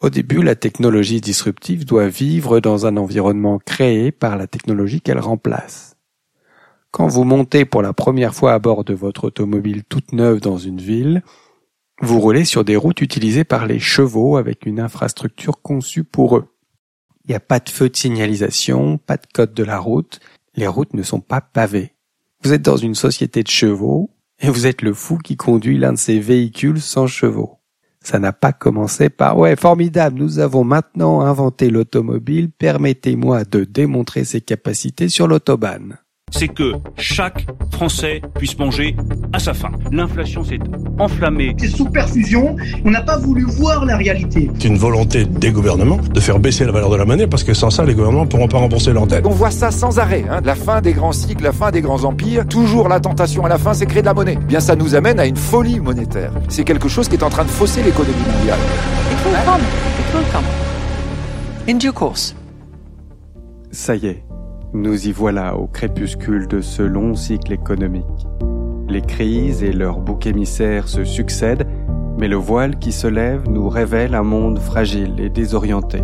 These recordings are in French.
Au début, la technologie disruptive doit vivre dans un environnement créé par la technologie qu'elle remplace. Quand vous montez pour la première fois à bord de votre automobile toute neuve dans une ville, vous roulez sur des routes utilisées par les chevaux avec une infrastructure conçue pour eux. Il n'y a pas de feu de signalisation, pas de code de la route, les routes ne sont pas pavées. Vous êtes dans une société de chevaux et vous êtes le fou qui conduit l'un de ces véhicules sans chevaux. Ça n'a pas commencé par ouais, formidable, nous avons maintenant inventé l'automobile, permettez-moi de démontrer ses capacités sur l'autobahn c'est que chaque Français puisse manger à sa faim. L'inflation s'est enflammée. C'est sous perfusion, on n'a pas voulu voir la réalité. C'est une volonté des gouvernements de faire baisser la valeur de la monnaie parce que sans ça, les gouvernements ne pourront pas rembourser leurs dettes. On voit ça sans arrêt, hein. la fin des grands cycles, la fin des grands empires. Toujours la tentation à la fin, c'est créer de la monnaie. Bien, ça nous amène à une folie monétaire. C'est quelque chose qui est en train de fausser l'économie mondiale. It will come. It will come. In due course. Ça y est, nous y voilà au crépuscule de ce long cycle économique. Les crises et leurs boucs émissaires se succèdent, mais le voile qui se lève nous révèle un monde fragile et désorienté.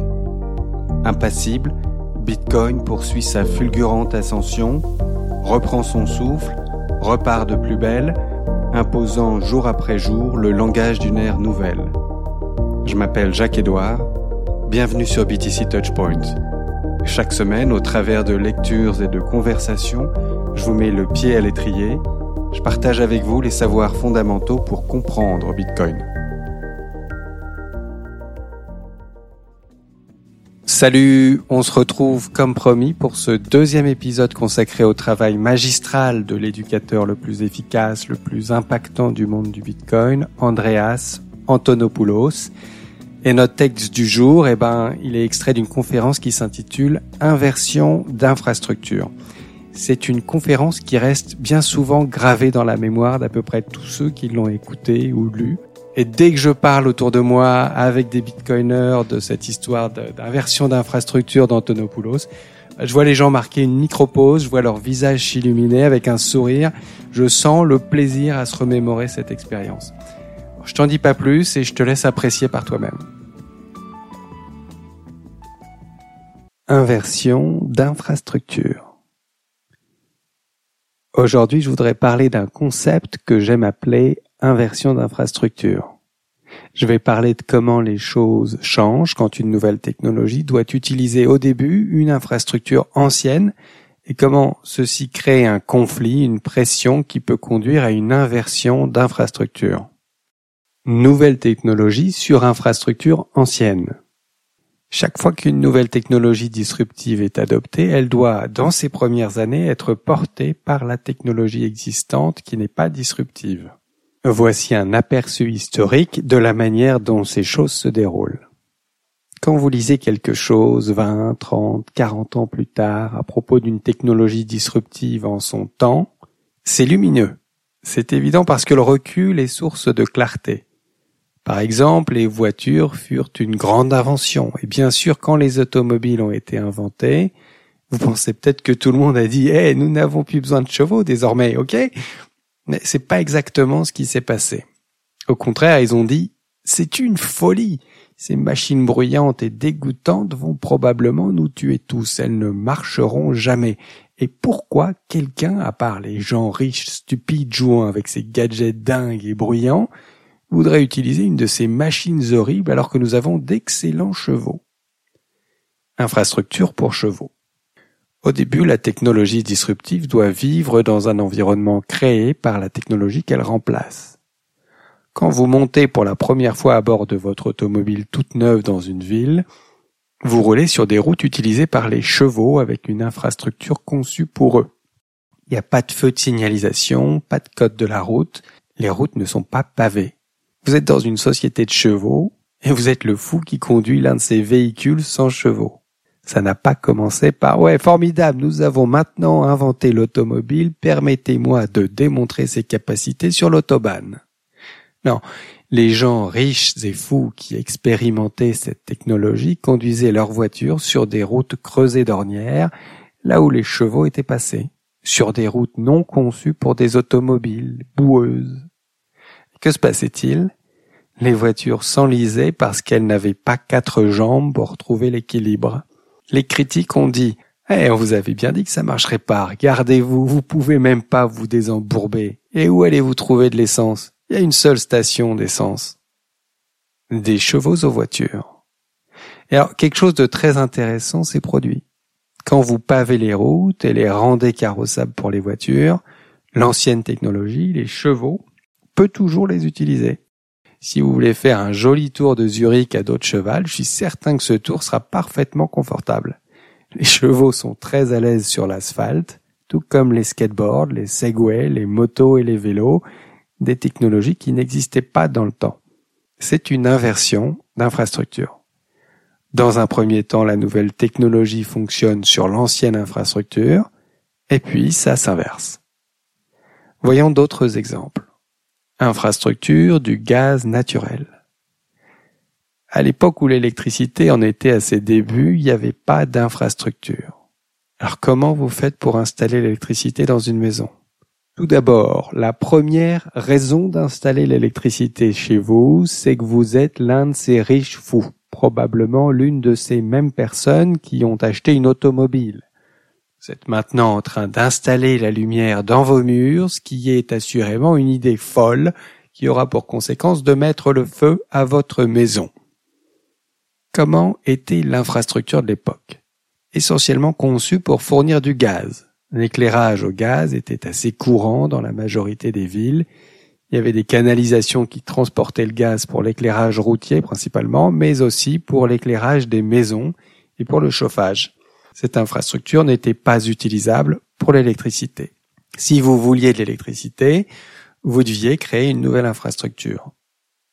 Impassible, Bitcoin poursuit sa fulgurante ascension, reprend son souffle, repart de plus belle, imposant jour après jour le langage d'une ère nouvelle. Je m'appelle Jacques-Édouard, bienvenue sur BTC Touchpoint. Chaque semaine, au travers de lectures et de conversations, je vous mets le pied à l'étrier. Je partage avec vous les savoirs fondamentaux pour comprendre Bitcoin. Salut, on se retrouve comme promis pour ce deuxième épisode consacré au travail magistral de l'éducateur le plus efficace, le plus impactant du monde du Bitcoin, Andreas Antonopoulos. Et notre texte du jour, eh ben, il est extrait d'une conférence qui s'intitule Inversion d'infrastructure. C'est une conférence qui reste bien souvent gravée dans la mémoire d'à peu près tous ceux qui l'ont écoutée ou lu. Et dès que je parle autour de moi avec des bitcoiners de cette histoire d'inversion d'infrastructure d'Antonopoulos, je vois les gens marquer une micro-pause, je vois leur visage s'illuminer avec un sourire, je sens le plaisir à se remémorer cette expérience. Je t'en dis pas plus et je te laisse apprécier par toi-même. Inversion d'infrastructure. Aujourd'hui, je voudrais parler d'un concept que j'aime appeler inversion d'infrastructure. Je vais parler de comment les choses changent quand une nouvelle technologie doit utiliser au début une infrastructure ancienne et comment ceci crée un conflit, une pression qui peut conduire à une inversion d'infrastructure. Nouvelle technologie sur infrastructure ancienne. Chaque fois qu'une nouvelle technologie disruptive est adoptée, elle doit, dans ses premières années, être portée par la technologie existante qui n'est pas disruptive. Voici un aperçu historique de la manière dont ces choses se déroulent. Quand vous lisez quelque chose 20, 30, 40 ans plus tard à propos d'une technologie disruptive en son temps, c'est lumineux. C'est évident parce que le recul est source de clarté. Par exemple, les voitures furent une grande invention. Et bien sûr, quand les automobiles ont été inventées, vous pensez peut-être que tout le monde a dit, eh, nous n'avons plus besoin de chevaux désormais, ok? Mais c'est pas exactement ce qui s'est passé. Au contraire, ils ont dit, c'est une folie. Ces machines bruyantes et dégoûtantes vont probablement nous tuer tous. Elles ne marcheront jamais. Et pourquoi quelqu'un, à part les gens riches, stupides, jouant avec ces gadgets dingues et bruyants, voudrait utiliser une de ces machines horribles alors que nous avons d'excellents chevaux. Infrastructure pour chevaux. Au début, la technologie disruptive doit vivre dans un environnement créé par la technologie qu'elle remplace. Quand vous montez pour la première fois à bord de votre automobile toute neuve dans une ville, vous roulez sur des routes utilisées par les chevaux avec une infrastructure conçue pour eux. Il n'y a pas de feu de signalisation, pas de code de la route, les routes ne sont pas pavées. Vous êtes dans une société de chevaux et vous êtes le fou qui conduit l'un de ces véhicules sans chevaux. Ça n'a pas commencé par ouais, formidable, nous avons maintenant inventé l'automobile, permettez-moi de démontrer ses capacités sur l'autobahn. Non, les gens riches et fous qui expérimentaient cette technologie conduisaient leurs voitures sur des routes creusées d'ornières, là où les chevaux étaient passés, sur des routes non conçues pour des automobiles, boueuses. Que se passait-il? Les voitures s'enlisaient parce qu'elles n'avaient pas quatre jambes pour trouver l'équilibre. Les critiques ont dit Eh, on vous avait bien dit que ça marcherait pas. Regardez-vous, vous pouvez même pas vous désembourber. Et où allez-vous trouver de l'essence? Il y a une seule station d'essence. Des chevaux aux voitures. Et alors, quelque chose de très intéressant s'est produit. Quand vous pavez les routes et les rendez carrossables pour les voitures, l'ancienne technologie, les chevaux, peut toujours les utiliser. Si vous voulez faire un joli tour de Zurich à dos de cheval, je suis certain que ce tour sera parfaitement confortable. Les chevaux sont très à l'aise sur l'asphalte, tout comme les skateboards, les segways, les motos et les vélos, des technologies qui n'existaient pas dans le temps. C'est une inversion d'infrastructure. Dans un premier temps, la nouvelle technologie fonctionne sur l'ancienne infrastructure, et puis ça s'inverse. Voyons d'autres exemples. Infrastructure du gaz naturel. À l'époque où l'électricité en était à ses débuts, il n'y avait pas d'infrastructure. Alors comment vous faites pour installer l'électricité dans une maison? Tout d'abord, la première raison d'installer l'électricité chez vous, c'est que vous êtes l'un de ces riches fous, probablement l'une de ces mêmes personnes qui ont acheté une automobile. Vous êtes maintenant en train d'installer la lumière dans vos murs, ce qui est assurément une idée folle qui aura pour conséquence de mettre le feu à votre maison. Comment était l'infrastructure de l'époque? Essentiellement conçue pour fournir du gaz. L'éclairage au gaz était assez courant dans la majorité des villes. Il y avait des canalisations qui transportaient le gaz pour l'éclairage routier principalement, mais aussi pour l'éclairage des maisons et pour le chauffage cette infrastructure n'était pas utilisable pour l'électricité. Si vous vouliez de l'électricité, vous deviez créer une nouvelle infrastructure.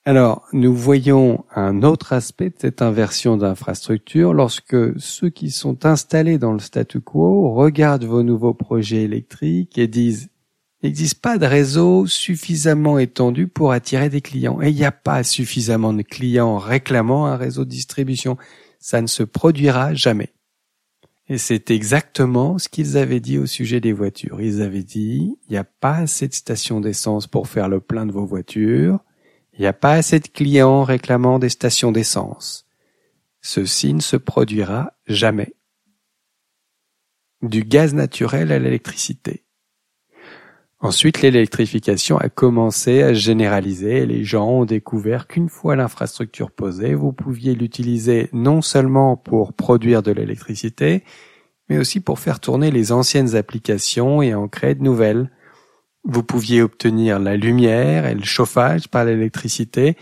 Alors, nous voyons un autre aspect de cette inversion d'infrastructure lorsque ceux qui sont installés dans le statu quo regardent vos nouveaux projets électriques et disent il n'existe pas de réseau suffisamment étendu pour attirer des clients. Et il n'y a pas suffisamment de clients réclamant un réseau de distribution. Ça ne se produira jamais. Et c'est exactement ce qu'ils avaient dit au sujet des voitures. Ils avaient dit, il n'y a pas assez de stations d'essence pour faire le plein de vos voitures, il n'y a pas assez de clients réclamant des stations d'essence. Ceci ne se produira jamais. Du gaz naturel à l'électricité. Ensuite, l'électrification a commencé à se généraliser et les gens ont découvert qu'une fois l'infrastructure posée, vous pouviez l'utiliser non seulement pour produire de l'électricité, mais aussi pour faire tourner les anciennes applications et en créer de nouvelles. Vous pouviez obtenir la lumière et le chauffage par l'électricité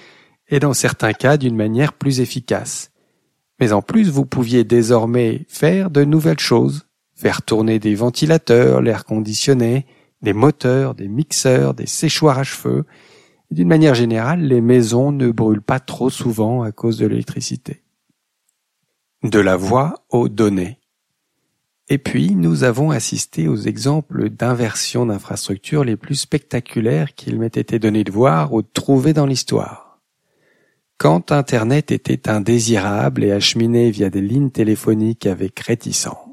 et dans certains cas d'une manière plus efficace. Mais en plus, vous pouviez désormais faire de nouvelles choses, faire tourner des ventilateurs, l'air conditionné, des moteurs, des mixeurs, des séchoirs à cheveux. D'une manière générale, les maisons ne brûlent pas trop souvent à cause de l'électricité. De la voix aux données. Et puis, nous avons assisté aux exemples d'inversion d'infrastructures les plus spectaculaires qu'il m'ait été donné de voir ou de trouver dans l'histoire. Quand Internet était indésirable et acheminé via des lignes téléphoniques avec réticence.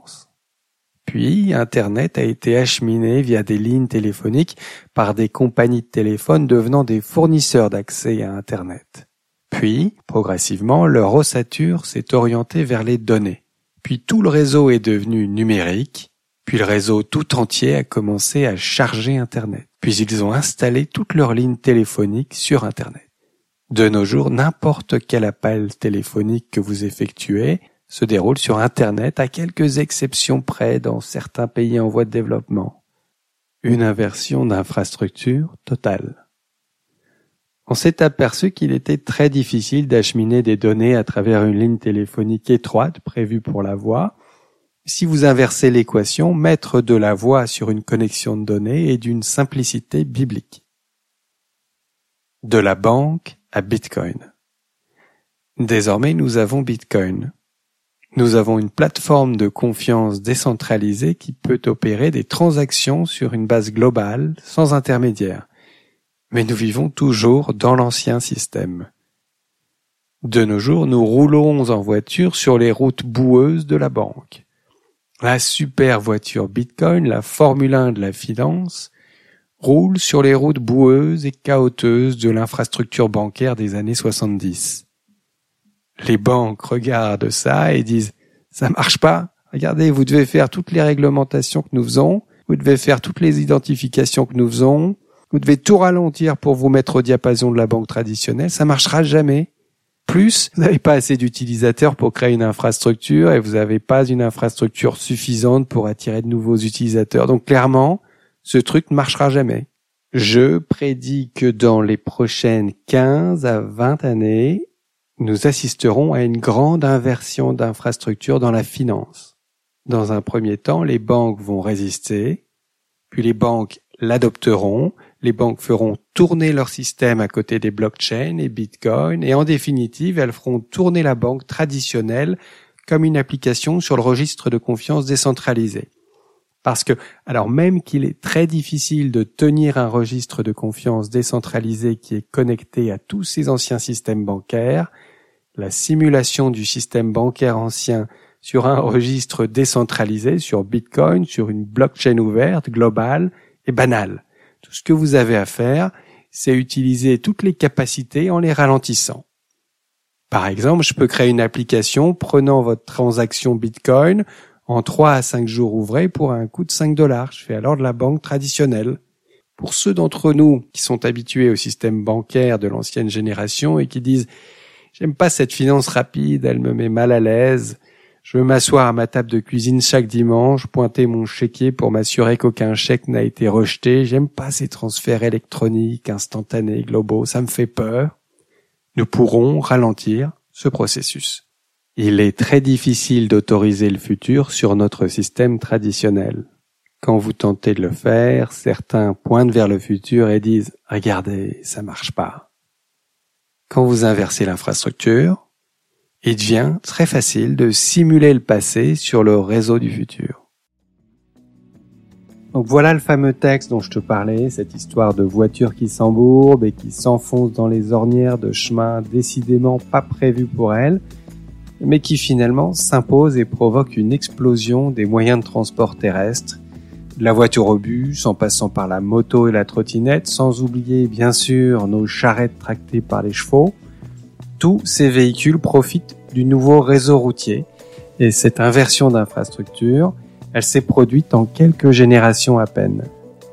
Puis, Internet a été acheminé via des lignes téléphoniques par des compagnies de téléphone devenant des fournisseurs d'accès à Internet. Puis, progressivement, leur ossature s'est orientée vers les données. Puis tout le réseau est devenu numérique. Puis le réseau tout entier a commencé à charger Internet. Puis ils ont installé toutes leurs lignes téléphoniques sur Internet. De nos jours, n'importe quel appel téléphonique que vous effectuez se déroule sur Internet à quelques exceptions près dans certains pays en voie de développement. Une inversion d'infrastructure totale. On s'est aperçu qu'il était très difficile d'acheminer des données à travers une ligne téléphonique étroite prévue pour la voix. Si vous inversez l'équation, mettre de la voix sur une connexion de données est d'une simplicité biblique. De la banque à Bitcoin. Désormais, nous avons Bitcoin, nous avons une plateforme de confiance décentralisée qui peut opérer des transactions sur une base globale sans intermédiaire. Mais nous vivons toujours dans l'ancien système. De nos jours, nous roulons en voiture sur les routes boueuses de la banque. La super voiture Bitcoin, la Formule 1 de la finance, roule sur les routes boueuses et chaoteuses de l'infrastructure bancaire des années 70. Les banques regardent ça et disent ça marche pas. Regardez, vous devez faire toutes les réglementations que nous faisons, vous devez faire toutes les identifications que nous faisons, vous devez tout ralentir pour vous mettre au diapason de la banque traditionnelle, ça marchera jamais. Plus, vous n'avez pas assez d'utilisateurs pour créer une infrastructure et vous n'avez pas une infrastructure suffisante pour attirer de nouveaux utilisateurs. Donc clairement, ce truc ne marchera jamais. Je prédis que dans les prochaines 15 à 20 années, nous assisterons à une grande inversion d'infrastructures dans la finance. Dans un premier temps, les banques vont résister, puis les banques l'adopteront, les banques feront tourner leur système à côté des blockchains et Bitcoin, et en définitive, elles feront tourner la banque traditionnelle comme une application sur le registre de confiance décentralisé. Parce que, alors même qu'il est très difficile de tenir un registre de confiance décentralisé qui est connecté à tous ces anciens systèmes bancaires, la simulation du système bancaire ancien sur un registre décentralisé, sur Bitcoin, sur une blockchain ouverte, globale, est banale. Tout ce que vous avez à faire, c'est utiliser toutes les capacités en les ralentissant. Par exemple, je peux créer une application prenant votre transaction Bitcoin, en 3 à 5 jours ouvrés pour un coût de 5 dollars. Je fais alors de la banque traditionnelle. Pour ceux d'entre nous qui sont habitués au système bancaire de l'ancienne génération et qui disent J'aime pas cette finance rapide, elle me met mal à l'aise. Je veux m'asseoir à ma table de cuisine chaque dimanche, pointer mon chéquier pour m'assurer qu'aucun chèque n'a été rejeté. J'aime pas ces transferts électroniques, instantanés, globaux, ça me fait peur. Nous pourrons ralentir ce processus. Il est très difficile d'autoriser le futur sur notre système traditionnel. Quand vous tentez de le faire, certains pointent vers le futur et disent Regardez, ça marche pas. Quand vous inversez l'infrastructure, il devient très facile de simuler le passé sur le réseau du futur. Donc voilà le fameux texte dont je te parlais, cette histoire de voiture qui s'embourbe et qui s'enfonce dans les ornières de chemins décidément pas prévus pour elle mais qui finalement s'impose et provoque une explosion des moyens de transport terrestres, de la voiture au bus, en passant par la moto et la trottinette, sans oublier bien sûr nos charrettes tractées par les chevaux. Tous ces véhicules profitent du nouveau réseau routier et cette inversion d'infrastructure, elle s'est produite en quelques générations à peine.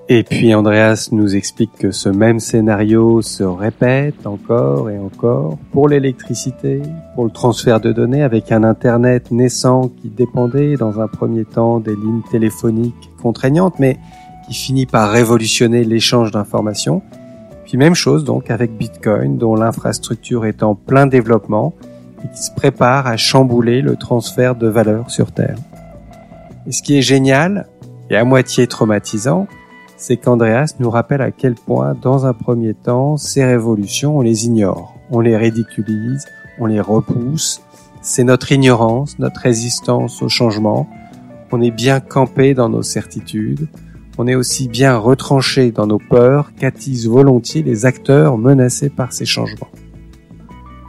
Et puis Andreas nous explique que ce même scénario se répète encore et encore pour l'électricité, pour le transfert de données avec un Internet naissant qui dépendait dans un premier temps des lignes téléphoniques contraignantes, mais qui finit par révolutionner l'échange d'informations. Puis même chose donc avec Bitcoin, dont l'infrastructure est en plein développement et qui se prépare à chambouler le transfert de valeur sur Terre. Et ce qui est génial et à moitié traumatisant, c'est qu'Andreas nous rappelle à quel point, dans un premier temps, ces révolutions, on les ignore, on les ridiculise, on les repousse. C'est notre ignorance, notre résistance au changement. On est bien campé dans nos certitudes. On est aussi bien retranché dans nos peurs qu'attisent volontiers les acteurs menacés par ces changements.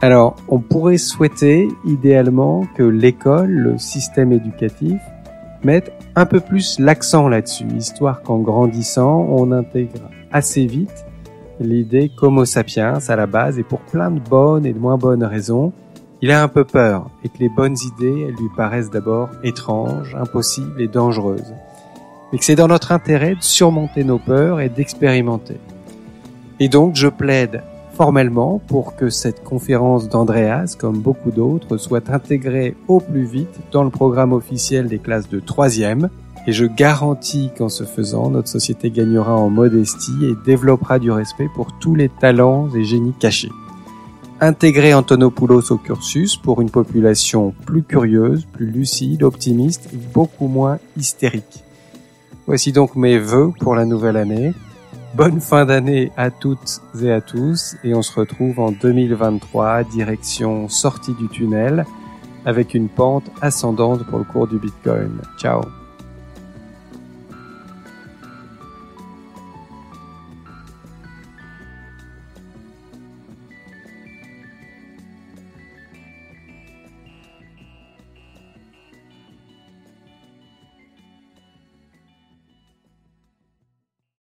Alors, on pourrait souhaiter, idéalement, que l'école, le système éducatif, mettre un peu plus l'accent là-dessus, histoire qu'en grandissant, on intègre assez vite l'idée qu'Homo sapiens, à la base, et pour plein de bonnes et de moins bonnes raisons, il a un peu peur et que les bonnes idées, elles lui paraissent d'abord étranges, impossibles et dangereuses. Et que c'est dans notre intérêt de surmonter nos peurs et d'expérimenter. Et donc, je plaide formellement pour que cette conférence d'Andreas, comme beaucoup d'autres, soit intégrée au plus vite dans le programme officiel des classes de troisième. Et je garantis qu'en ce faisant, notre société gagnera en modestie et développera du respect pour tous les talents et génies cachés. Intégrer Antonopoulos au cursus pour une population plus curieuse, plus lucide, optimiste beaucoup moins hystérique. Voici donc mes vœux pour la nouvelle année. Bonne fin d'année à toutes et à tous et on se retrouve en 2023 direction sortie du tunnel avec une pente ascendante pour le cours du Bitcoin. Ciao